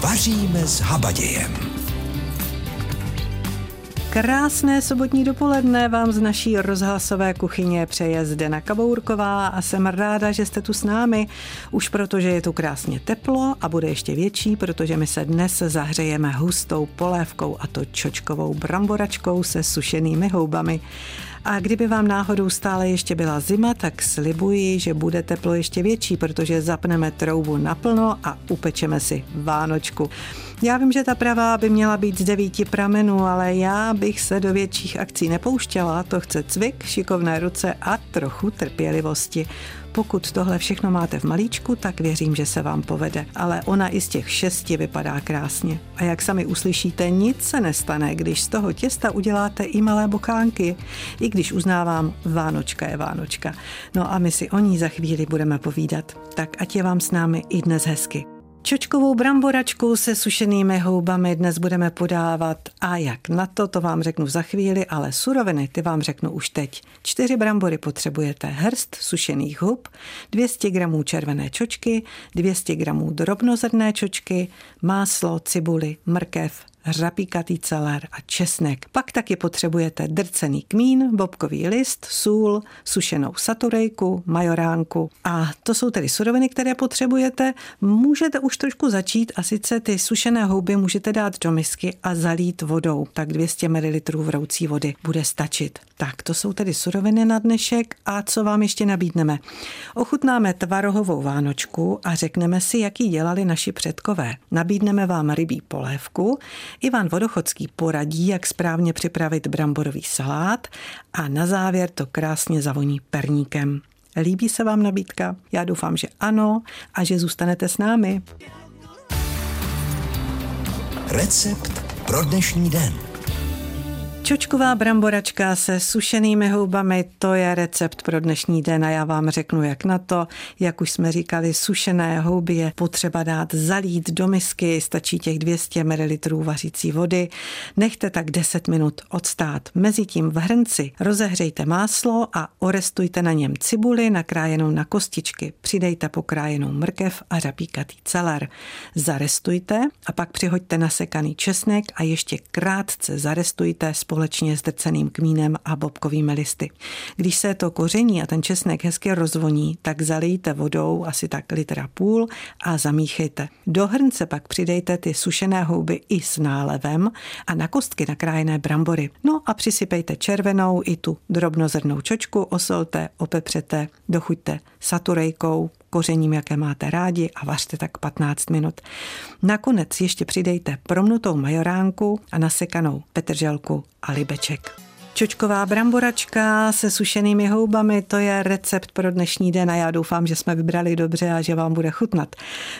Vaříme s habadějem. Krásné sobotní dopoledne vám z naší rozhlasové kuchyně přeje Zdena Kabourková a jsem ráda, že jste tu s námi, už protože je tu krásně teplo a bude ještě větší, protože my se dnes zahřejeme hustou polévkou a to čočkovou bramboračkou se sušenými houbami. A kdyby vám náhodou stále ještě byla zima, tak slibuji, že bude teplo ještě větší, protože zapneme troubu naplno a upečeme si Vánočku. Já vím, že ta pravá by měla být z devíti pramenů, ale já bych se do větších akcí nepouštěla. To chce cvik, šikovné ruce a trochu trpělivosti. Pokud tohle všechno máte v malíčku, tak věřím, že se vám povede. Ale ona i z těch šesti vypadá krásně. A jak sami uslyšíte, nic se nestane, když z toho těsta uděláte i malé bokánky. I když uznávám, Vánočka je Vánočka. No a my si o ní za chvíli budeme povídat. Tak ať je vám s námi i dnes hezky. Čočkovou bramboračku se sušenými houbami dnes budeme podávat a jak na to, to vám řeknu za chvíli, ale suroviny ty vám řeknu už teď. Čtyři brambory potřebujete hrst sušených hub, 200 gramů červené čočky, 200 gramů drobnozrné čočky, máslo, cibuli, mrkev, hřapíkatý celer a česnek. Pak taky potřebujete drcený kmín, bobkový list, sůl, sušenou saturejku, majoránku. A to jsou tedy suroviny, které potřebujete. Můžete už trošku začít a sice ty sušené houby můžete dát do misky a zalít vodou. Tak 200 ml vroucí vody bude stačit. Tak to jsou tedy suroviny na dnešek a co vám ještě nabídneme? Ochutnáme tvarohovou vánočku a řekneme si, jaký dělali naši předkové. Nabídneme vám rybí polévku, Ivan Vodochodský poradí, jak správně připravit bramborový salát a na závěr to krásně zavoní perníkem. Líbí se vám nabídka? Já doufám, že ano a že zůstanete s námi. Recept pro dnešní den. Čočková bramboračka se sušenými houbami, to je recept pro dnešní den a já vám řeknu, jak na to. Jak už jsme říkali, sušené houby je potřeba dát zalít do misky, stačí těch 200 ml vařící vody. Nechte tak 10 minut odstát. Mezitím v hrnci rozehřejte máslo a orestujte na něm cibuli nakrájenou na kostičky. Přidejte pokrájenou mrkev a řapíkatý celer. Zarestujte a pak přihoďte nasekaný česnek a ještě krátce zarestujte spolu společně s drceným kmínem a bobkovými listy. Když se to koření a ten česnek hezky rozvoní, tak zalijte vodou asi tak litra půl a zamíchejte. Do hrnce pak přidejte ty sušené houby i s nálevem a na kostky nakrájené brambory. No a přisypejte červenou i tu drobnozrnou čočku, osolte, opepřete, dochuďte saturejkou, kořením, jaké máte rádi a vařte tak 15 minut. Nakonec ještě přidejte promnutou majoránku a nasekanou petrželku a libeček. Čočková bramboračka se sušenými houbami, to je recept pro dnešní den a já doufám, že jsme vybrali dobře a že vám bude chutnat.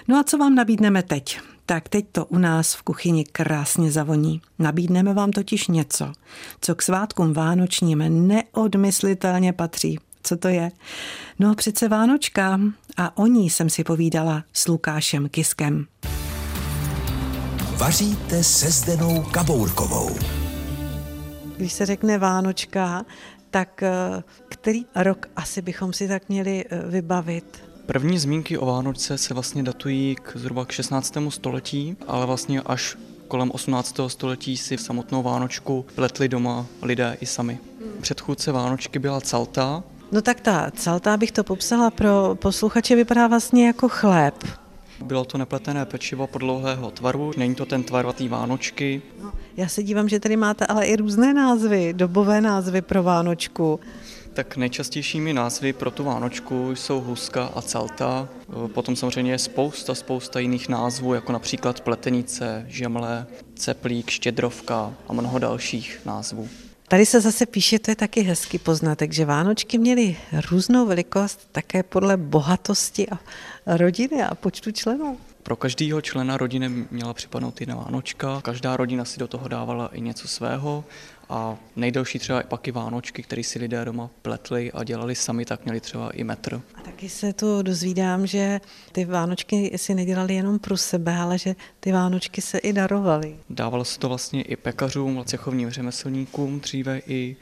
No a co vám nabídneme teď? Tak teď to u nás v kuchyni krásně zavoní. Nabídneme vám totiž něco, co k svátkům vánočním neodmyslitelně patří co to je? No přece Vánočka a o ní jsem si povídala s Lukášem Kiskem. Vaříte se Zdenou Kabourkovou. Když se řekne Vánočka, tak eh, který rok asi bychom si tak měli eh, vybavit? První zmínky o Vánoce se vlastně datují k zhruba k 16. století, ale vlastně až kolem 18. století si samotnou Vánočku pletli doma lidé i sami. Předchůdce Vánočky byla Calta, No tak ta celta bych to popsala pro posluchače, vypadá vlastně jako chléb. Bylo to nepletené pečivo podlouhého tvaru, není to ten tvarvatý Vánočky. No, já se dívám, že tady máte ale i různé názvy, dobové názvy pro Vánočku. Tak nejčastějšími názvy pro tu Vánočku jsou huska a celta. Potom samozřejmě je spousta, spousta jiných názvů, jako například pletenice, žemle, ceplík, štědrovka a mnoho dalších názvů. Tady se zase píše, to je taky hezký poznatek, že Vánočky měly různou velikost také podle bohatosti a rodiny a počtu členů. Pro každého člena rodiny měla připadnout jedna Vánočka. Každá rodina si do toho dávala i něco svého a nejdelší třeba pak i Vánočky, které si lidé doma pletli a dělali sami, tak měli třeba i metr. Taky se tu dozvídám, že ty Vánočky si nedělali jenom pro sebe, ale že ty Vánočky se i darovaly. Dávalo se to vlastně i pekařům, cechovním řemeslníkům, dříve i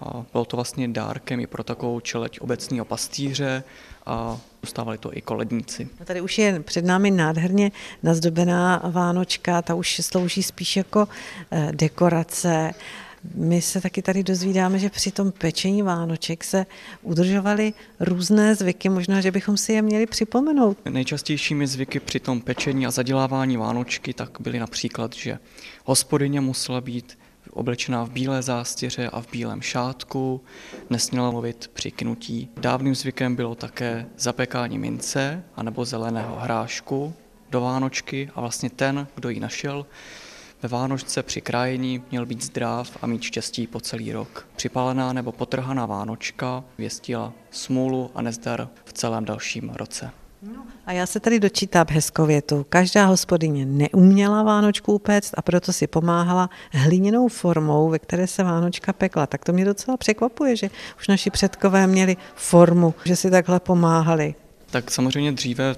a bylo to vlastně dárkem i pro takovou čeleť obecního pastýře a Dostávali to i koledníci. A tady už je před námi nádherně nazdobená Vánočka, ta už slouží spíš jako eh, dekorace. My se taky tady dozvídáme, že při tom pečení Vánoček se udržovaly různé zvyky, možná, že bychom si je měli připomenout. Nejčastějšími zvyky při tom pečení a zadělávání Vánočky tak byly například, že hospodyně musela být oblečená v bílé zástěře a v bílém šátku, nesměla mluvit při knutí. Dávným zvykem bylo také zapekání mince anebo zeleného hrášku do Vánočky a vlastně ten, kdo ji našel, ve Vánočce při krájení měl být zdrav a mít štěstí po celý rok. Připálená nebo potrhaná Vánočka věstila smůlu a nezdar v celém dalším roce. No, a já se tady dočítám hezkou větu. Každá hospodyně neuměla Vánočku upéct a proto si pomáhala hliněnou formou, ve které se Vánočka pekla. Tak to mě docela překvapuje, že už naši předkové měli formu, že si takhle pomáhali. Tak samozřejmě dříve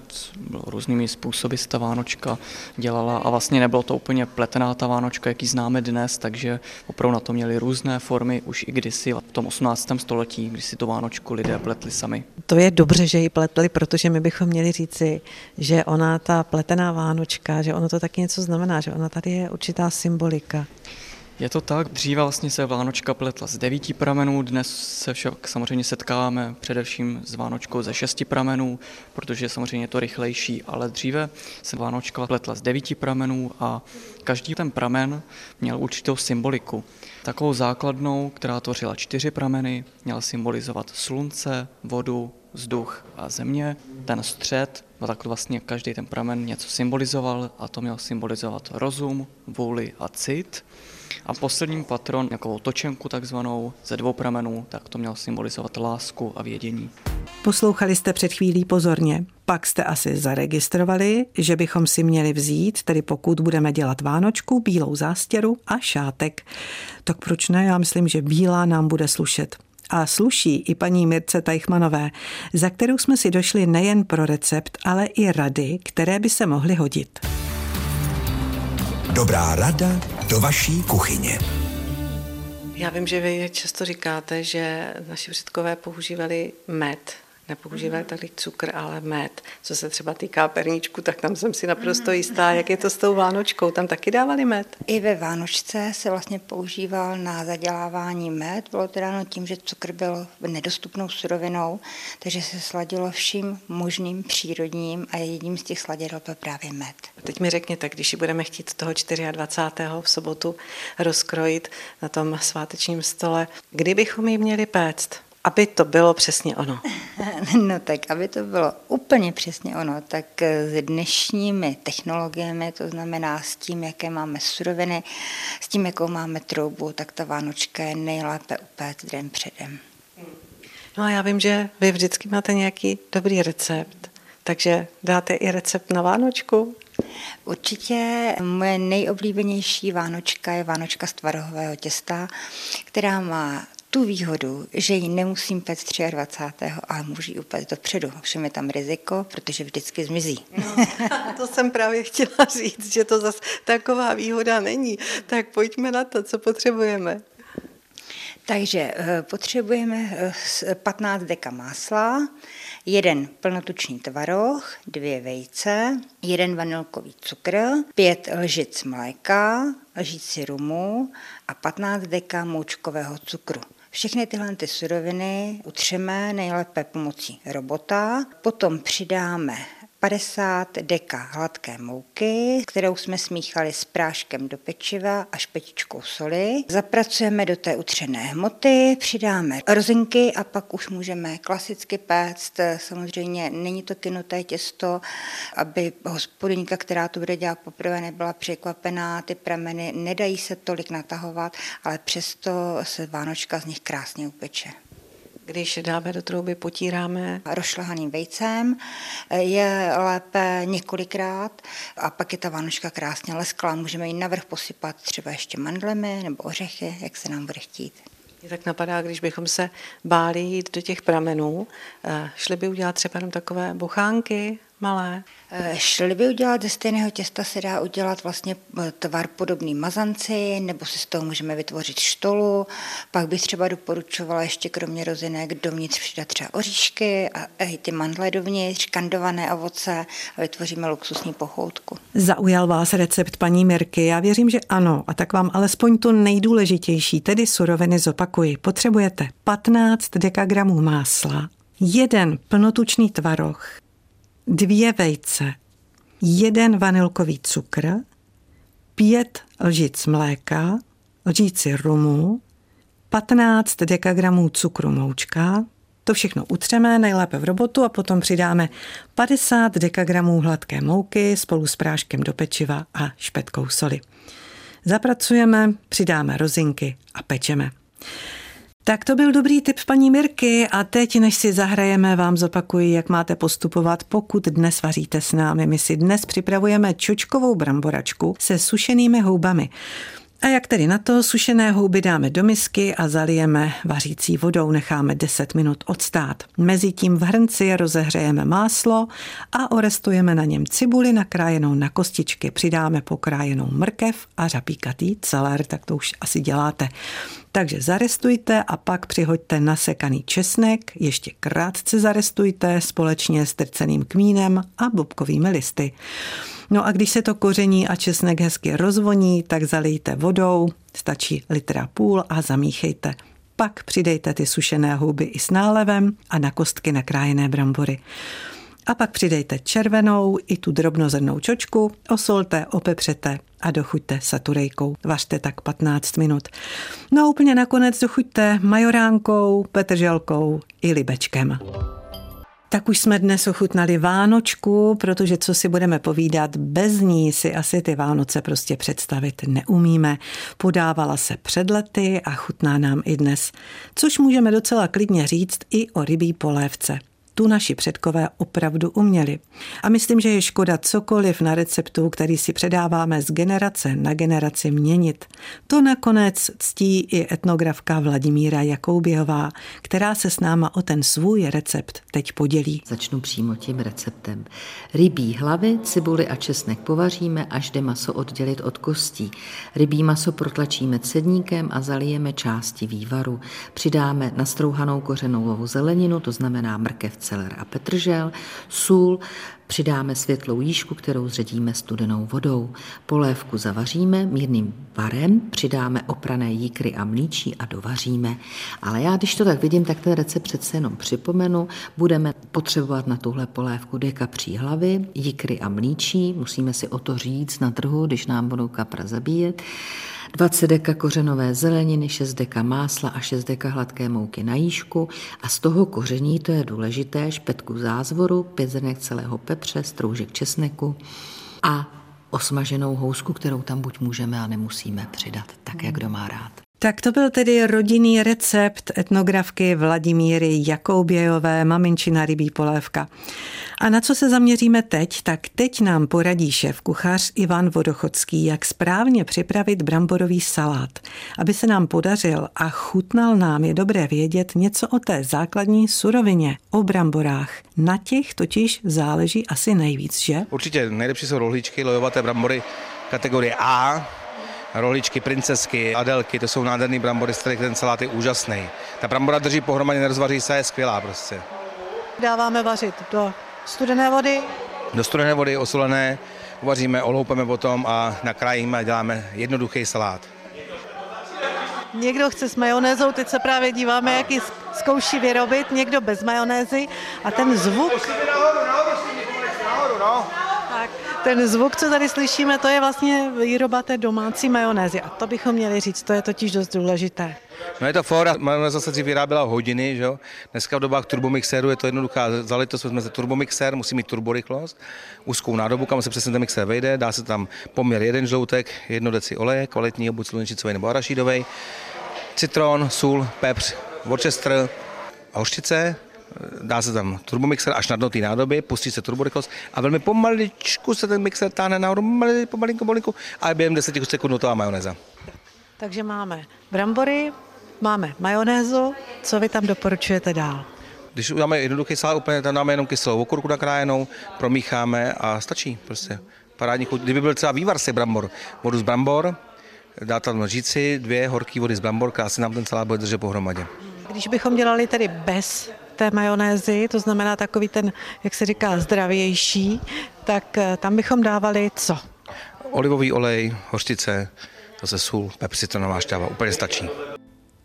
bylo různými způsoby se ta Vánočka dělala a vlastně nebylo to úplně pletená ta Vánočka, jaký známe dnes, takže opravdu na to měli různé formy už i kdysi v tom 18. století, kdy si tu Vánočku lidé pletli sami. To je dobře, že ji pletli, protože my bychom měli říci, že ona ta pletená Vánočka, že ono to taky něco znamená, že ona tady je určitá symbolika. Je to tak, dříve vlastně se Vánočka pletla z devíti pramenů, dnes se však samozřejmě setkáváme především s Vánočkou ze šesti pramenů, protože samozřejmě je to rychlejší, ale dříve se Vánočka pletla z devíti pramenů a každý ten pramen měl určitou symboliku. Takovou základnou, která tvořila čtyři prameny, měla symbolizovat slunce, vodu, vzduch a země. Ten střed, no tak vlastně každý ten pramen něco symbolizoval a to měl symbolizovat rozum, vůli a cit. A posledním patron, jako točenku takzvanou ze dvou pramenů, tak to měl symbolizovat lásku a vědění. Poslouchali jste před chvílí pozorně. Pak jste asi zaregistrovali, že bychom si měli vzít, tedy pokud budeme dělat Vánočku, bílou zástěru a šátek. Tak proč ne? Já myslím, že bílá nám bude slušet. A sluší i paní Mirce Tajchmanové, za kterou jsme si došli nejen pro recept, ale i rady, které by se mohly hodit. Dobrá rada do vaší kuchyně. Já vím, že vy často říkáte, že naši předkové používali med nepoužívají tady cukr, ale med. Co se třeba týká perníčku, tak tam jsem si naprosto jistá, jak je to s tou Vánočkou. Tam taky dávali med? I ve Vánočce se vlastně používal na zadělávání med. Bylo to dáno tím, že cukr byl nedostupnou surovinou, takže se sladilo vším možným přírodním a jedním z těch sladidel byl právě med. Teď mi řekněte, když ji budeme chtít toho 24. v sobotu rozkrojit na tom svátečním stole, kdybychom ji měli péct? Aby to bylo přesně ono. No tak, aby to bylo úplně přesně ono, tak s dnešními technologiemi, to znamená s tím, jaké máme suroviny, s tím, jakou máme troubu, tak ta Vánočka je nejlépe upéct den předem. No a já vím, že vy vždycky máte nějaký dobrý recept, takže dáte i recept na Vánočku? Určitě moje nejoblíbenější vánočka je vánočka z tvarohového těsta, která má tu výhodu, že ji nemusím pect 23. ale můžu ji upéct dopředu. Všem je tam riziko, protože vždycky zmizí. No, to jsem právě chtěla říct, že to zase taková výhoda není. Tak pojďme na to, co potřebujeme. Takže eh, potřebujeme 15 eh, deka másla, jeden plnotučný tvaroh, dvě vejce, jeden vanilkový cukr, pět lžic mléka, lžíci rumu a 15 deka moučkového cukru. Všechny tyhle ty suroviny utřeme nejlépe pomocí robota, potom přidáme 50 deka hladké mouky, kterou jsme smíchali s práškem do pečiva a špetičkou soli. Zapracujeme do té utřené hmoty, přidáme rozinky a pak už můžeme klasicky péct. Samozřejmě není to kynuté těsto, aby hospodyňka, která to bude dělat poprvé, nebyla překvapená. Ty prameny nedají se tolik natahovat, ale přesto se Vánočka z nich krásně upeče. Když dáme do trouby, potíráme. Rošlahaným vejcem je lépe několikrát a pak je ta vanočka krásně lesklá. Můžeme ji navrh posypat třeba ještě mandlemi nebo ořechy, jak se nám bude chtít. Mě tak napadá, když bychom se báli jít do těch pramenů, eh, šli by udělat třeba jenom takové buchánky malé? Eh, šli by udělat ze stejného těsta, se dá udělat vlastně eh, tvar podobný mazanci, nebo si z toho můžeme vytvořit štolu. Pak bych třeba doporučovala ještě kromě rozinek dovnitř přidat třeba oříšky a i ty mandle dovnitř, kandované ovoce a vytvoříme luxusní pochoutku. Zaujal vás recept paní Mirky? Já věřím, že ano. A tak vám alespoň to nejdůležitější, tedy suroviny zopakuji. Potřebujete 15 dekagramů másla, jeden plnotučný tvaroh, dvě vejce, jeden vanilkový cukr, pět lžic mléka, lžíci rumu, 15 dekagramů cukru moučka, to všechno utřeme nejlépe v robotu a potom přidáme 50 dekagramů hladké mouky spolu s práškem do pečiva a špetkou soli. Zapracujeme, přidáme rozinky a pečeme. Tak to byl dobrý tip paní Mirky a teď, než si zahrajeme, vám zopakuji, jak máte postupovat, pokud dnes vaříte s námi. My si dnes připravujeme čočkovou bramboračku se sušenými houbami. A jak tedy na to, sušené houby dáme do misky a zalijeme vařící vodou, necháme 10 minut odstát. Mezitím v hrnci rozehřejeme máslo a orestujeme na něm cibuli nakrájenou na kostičky. Přidáme pokrájenou mrkev a řapíkatý celer, tak to už asi děláte. Takže zarestujte a pak přihoďte nasekaný česnek, ještě krátce zarestujte společně s trceným kmínem a bobkovými listy. No a když se to koření a česnek hezky rozvoní, tak zalijte vodou, stačí litra půl a zamíchejte. Pak přidejte ty sušené houby i s nálevem a na kostky nakrájené brambory. A pak přidejte červenou i tu drobnozrnou čočku, osolte, opepřete a dochuťte saturejkou. Vařte tak 15 minut. No a úplně nakonec dochuťte majoránkou, petrželkou i libečkem. Tak už jsme dnes ochutnali Vánočku, protože co si budeme povídat, bez ní si asi ty Vánoce prostě představit neumíme. Podávala se před lety a chutná nám i dnes, což můžeme docela klidně říct i o rybí polévce tu naši předkové opravdu uměli. A myslím, že je škoda cokoliv na receptu, který si předáváme z generace na generaci měnit. To nakonec ctí i etnografka Vladimíra Jakouběhová, která se s náma o ten svůj recept teď podělí. Začnu přímo tím receptem. Rybí hlavy, cibuli a česnek povaříme, až jde maso oddělit od kostí. Rybí maso protlačíme cedníkem a zalijeme části vývaru. Přidáme nastrouhanou kořenovou zeleninu, to znamená mrkev, celer a petržel, sůl, přidáme světlou jížku, kterou zředíme studenou vodou. Polévku zavaříme mírným varem, přidáme oprané jíkry a mlíčí a dovaříme. Ale já, když to tak vidím, tak ten recept přece jenom připomenu. Budeme potřebovat na tuhle polévku dvě kapří hlavy, jíkry a mlíčí. Musíme si o to říct na trhu, když nám budou kapra zabíjet. 20 deka kořenové zeleniny, 6 deka másla a 6 deka hladké mouky na jížku a z toho koření, to je důležité, špetku zázvoru, 5 zrnek celého pepře, stroužek česneku a osmaženou housku, kterou tam buď můžeme a nemusíme přidat, tak jak kdo má rád. Tak to byl tedy rodinný recept etnografky Vladimíry Jakoubějové, maminčina rybí polévka. A na co se zaměříme teď? Tak teď nám poradí šéf kuchař Ivan Vodochodský, jak správně připravit bramborový salát. Aby se nám podařil a chutnal nám, je dobré vědět něco o té základní surovině, o bramborách. Na těch totiž záleží asi nejvíc, že? Určitě nejlepší jsou rohlíčky, lojovaté brambory kategorie A, rohličky, princesky, adelky, to jsou nádherný brambory, z kterých ten salát je úžasný. Ta brambora drží pohromadě, nerozvaří se, je skvělá prostě. Dáváme vařit do studené vody. Do studené vody osolené, uvaříme, oloupeme potom a nakrájíme a děláme jednoduchý salát. Někdo chce s majonézou, teď se právě díváme, jak ji zkouší vyrobit, někdo bez majonézy a ten zvuk... Nahoru, nahoru, nahoru, no. Ten zvuk, co tady slyšíme, to je vlastně výroba té domácí majonézy a to bychom měli říct, to je totiž dost důležité. No je to fora, majonéza se dřív vyráběla hodiny, že jo? Dneska v dobách turbomixéru je to jednoduchá zalitost, vezme se turbomixér, musí mít turborychlost, úzkou nádobu, kam se přesně ten mixér vejde, dá se tam poměr jeden žloutek, jedno deci oleje, kvalitní, buď slunečnicový nebo arašidový, citron, sůl, pepř, Worcester, hořčice, dá se tam turbomixer až na dno té nádoby, pustí se turborychlost a velmi pomaličku se ten mixer táhne nahoru, pomalinku, pomalinku a během 10 sekund hotová majonéza. Takže máme brambory, máme majonézu, co vy tam doporučujete dál? Když uděláme jednoduchý salát, úplně tam dáme jenom kyselou okurku nakrájenou, promícháme a stačí prostě. Parádní chuť. Kdyby byl třeba vývar se brambor, vodu z brambor, dát tam říci, dvě horké vody z brambor, krásně nám ten salát bude držet pohromadě. Když bychom dělali tedy bez té majonézy, to znamená takový ten, jak se říká, zdravější, tak eh, tam bychom dávali co? Olivový olej, hořčice, zase sůl, pepř, citronová šťáva, úplně stačí.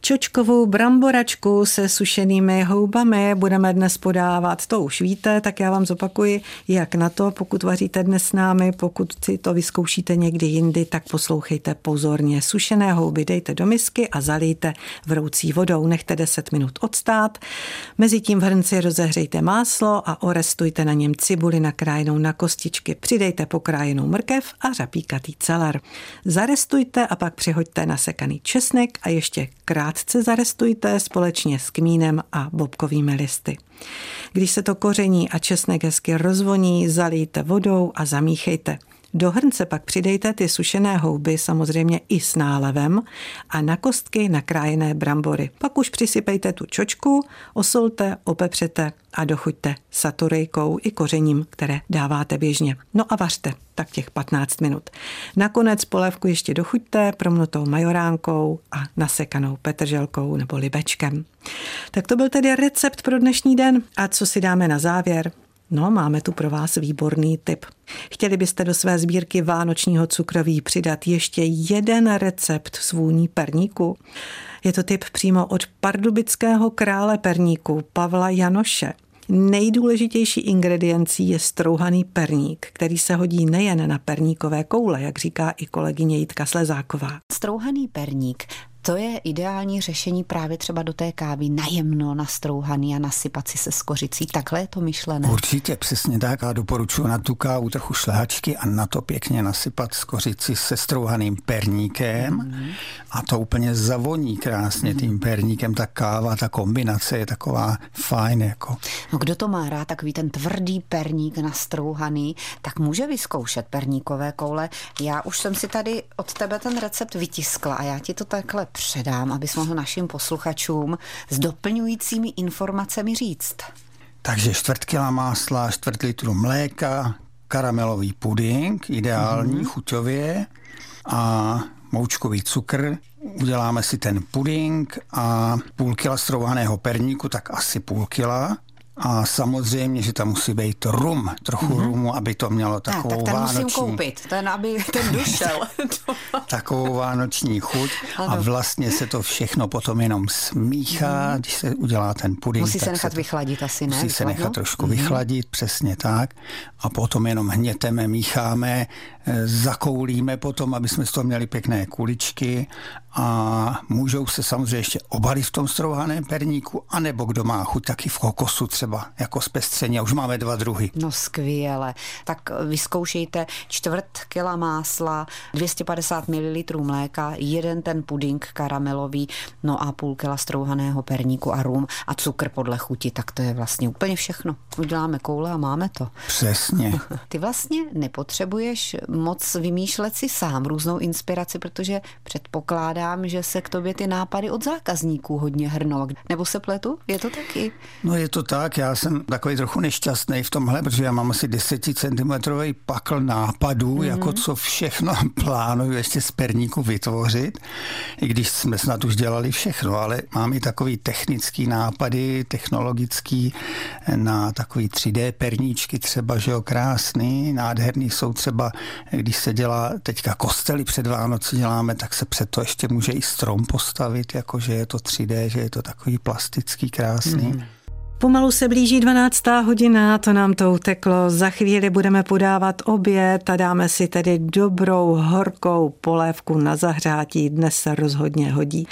Čočkovou bramboračku se sušenými houbami budeme dnes podávat. To už víte, tak já vám zopakuji, jak na to, pokud vaříte dnes s námi, pokud si to vyzkoušíte někdy jindy, tak poslouchejte pozorně. Sušené houby dejte do misky a zalijte vroucí vodou. Nechte 10 minut odstát. Mezitím v hrnci rozehřejte máslo a orestujte na něm cibuli nakrájenou na kostičky. Přidejte pokrájenou mrkev a řapíkatý celer. Zarestujte a pak přihoďte nasekaný česnek a ještě krát krátce zarestujte společně s kmínem a bobkovými listy. Když se to koření a česnek hezky rozvoní, zalijte vodou a zamíchejte. Do hrnce pak přidejte ty sušené houby, samozřejmě i s nálevem a na kostky nakrájené brambory. Pak už přisypejte tu čočku, osolte, opepřete a dochuďte saturejkou i kořením, které dáváte běžně. No a vařte tak těch 15 minut. Nakonec polévku ještě dochuďte promnutou majoránkou a nasekanou petrželkou nebo libečkem. Tak to byl tedy recept pro dnešní den. A co si dáme na závěr? No, máme tu pro vás výborný tip. Chtěli byste do své sbírky vánočního cukroví přidat ještě jeden recept svůní perníku? Je to tip přímo od pardubického krále perníku Pavla Janoše. Nejdůležitější ingrediencí je strouhaný perník, který se hodí nejen na perníkové koule, jak říká i kolegyně Jitka Slezáková. Strouhaný perník to je ideální řešení právě třeba do té kávy najemno nastrouhaný a nasypat si se skořicí. Takhle je to myšlené. Určitě, přesně tak. A doporučuji na tu kávu trochu šlehačky a na to pěkně nasypat skořici se strouhaným perníkem. Mm. A to úplně zavoní krásně mm. tím perníkem. Ta káva, ta kombinace je taková fajn. Jako. No, kdo to má rád, takový ten tvrdý perník nastrouhaný, tak může vyzkoušet perníkové koule. Já už jsem si tady od tebe ten recept vytiskla a já ti to takhle předám, abys mohl našim posluchačům s doplňujícími informacemi říct. Takže čtvrt kila másla, čtvrt litru mléka, karamelový puding, ideální mm-hmm. chuťově a moučkový cukr. Uděláme si ten puding a půl kila strouhaného perníku, tak asi půl kila a samozřejmě, že tam musí být rum, trochu mm-hmm. rumu, aby to mělo takovou ne, tak ten vánoční... musím koupit, ten, aby ten došel. takovou vánoční chuť ano. a vlastně se to všechno potom jenom smíchá, mm. když se udělá ten puding. Musí se nechat to, vychladit asi, ne? Musí se nechat trošku mm. vychladit, přesně tak. A potom jenom hněteme, mícháme, eh, zakoulíme potom, aby jsme z toho měli pěkné kuličky a můžou se samozřejmě ještě obalit v tom strouhaném perníku, anebo kdo má chuť taky v kokosu třeba jako zpestření. A už máme dva druhy. No skvěle. Tak vyzkoušejte čtvrt kila másla, 250 ml mléka, jeden ten puding karamelový, no a půl kila strouhaného perníku a rum a cukr podle chuti. Tak to je vlastně úplně všechno. Uděláme koule a máme to. Přesně. Ty vlastně nepotřebuješ moc vymýšlet si sám různou inspiraci, protože předpokládám, předpokládám, že se k tobě ty nápady od zákazníků hodně hrnou. Nebo se pletu? Je to taky? No je to tak, já jsem takový trochu nešťastný v tomhle, protože já mám asi 10 cm pakl nápadů, mm-hmm. jako co všechno plánuju ještě z perníku vytvořit, i když jsme snad už dělali všechno, ale mám i takový technický nápady, technologický na takový 3D perníčky třeba, že jo, krásný, nádherný jsou třeba, když se dělá teďka kostely před Vánoci děláme, tak se před to ještě může i strom postavit, jakože je to 3D, že je to takový plastický, krásný. Mm. Pomalu se blíží 12. hodina, to nám to uteklo. Za chvíli budeme podávat oběd a dáme si tedy dobrou horkou polévku na zahřátí. Dnes se rozhodně hodí.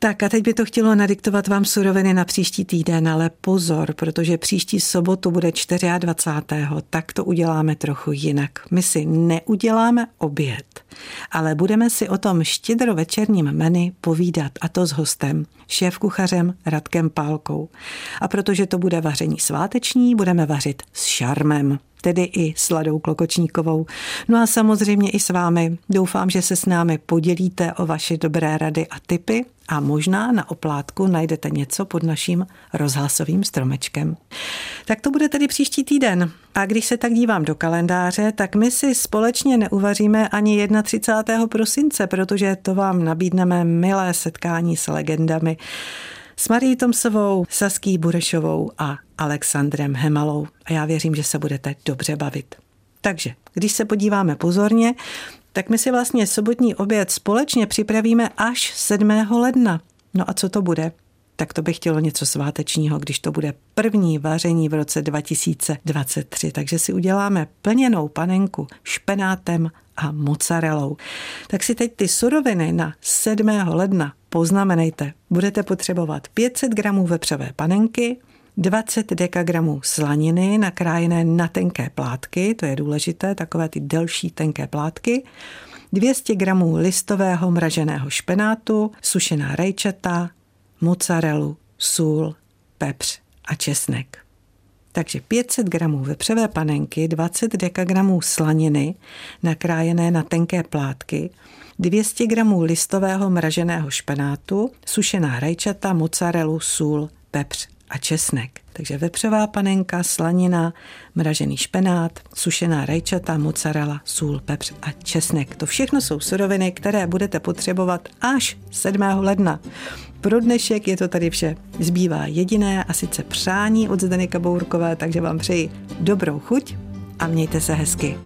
Tak a teď by to chtělo nadiktovat vám suroviny na příští týden, ale pozor, protože příští sobotu bude 24. tak to uděláme trochu jinak. My si neuděláme oběd, ale budeme si o tom štědrovečerním menu povídat a to s hostem, šéf kuchařem Radkem Pálkou. A protože to bude vaření sváteční, budeme vařit s šarmem. Tedy i s Ladou Klokočníkovou. No a samozřejmě i s vámi. Doufám, že se s námi podělíte o vaše dobré rady a tipy a možná na oplátku najdete něco pod naším rozhlasovým stromečkem. Tak to bude tedy příští týden. A když se tak dívám do kalendáře, tak my si společně neuvaříme ani 31. prosince, protože to vám nabídneme milé setkání s legendami s Marí Tomsovou, Saský Burešovou a Alexandrem Hemalou. A já věřím, že se budete dobře bavit. Takže, když se podíváme pozorně, tak my si vlastně sobotní oběd společně připravíme až 7. ledna. No a co to bude? Tak to by chtělo něco svátečního, když to bude první vaření v roce 2023. Takže si uděláme plněnou panenku špenátem a mozzarellou. Tak si teď ty suroviny na 7. ledna poznamenejte. Budete potřebovat 500 gramů vepřové panenky, 20 dekagramů slaniny nakrájené na tenké plátky, to je důležité, takové ty delší tenké plátky, 200 gramů listového mraženého špenátu, sušená rajčata, mozzarellu, sůl, pepř a česnek. Takže 500 gramů vepřové panenky, 20 dekagramů slaniny nakrájené na tenké plátky, 200 gramů listového mraženého špenátu, sušená rajčata, mozzarellu, sůl, pepř a česnek. Takže vepřová panenka, slanina, mražený špenát, sušená rajčata, mozzarella, sůl, pepř a česnek. To všechno jsou suroviny, které budete potřebovat až 7. ledna. Pro dnešek je to tady vše. Zbývá jediné a sice přání od Zdeny Kabourkové, takže vám přeji dobrou chuť a mějte se hezky.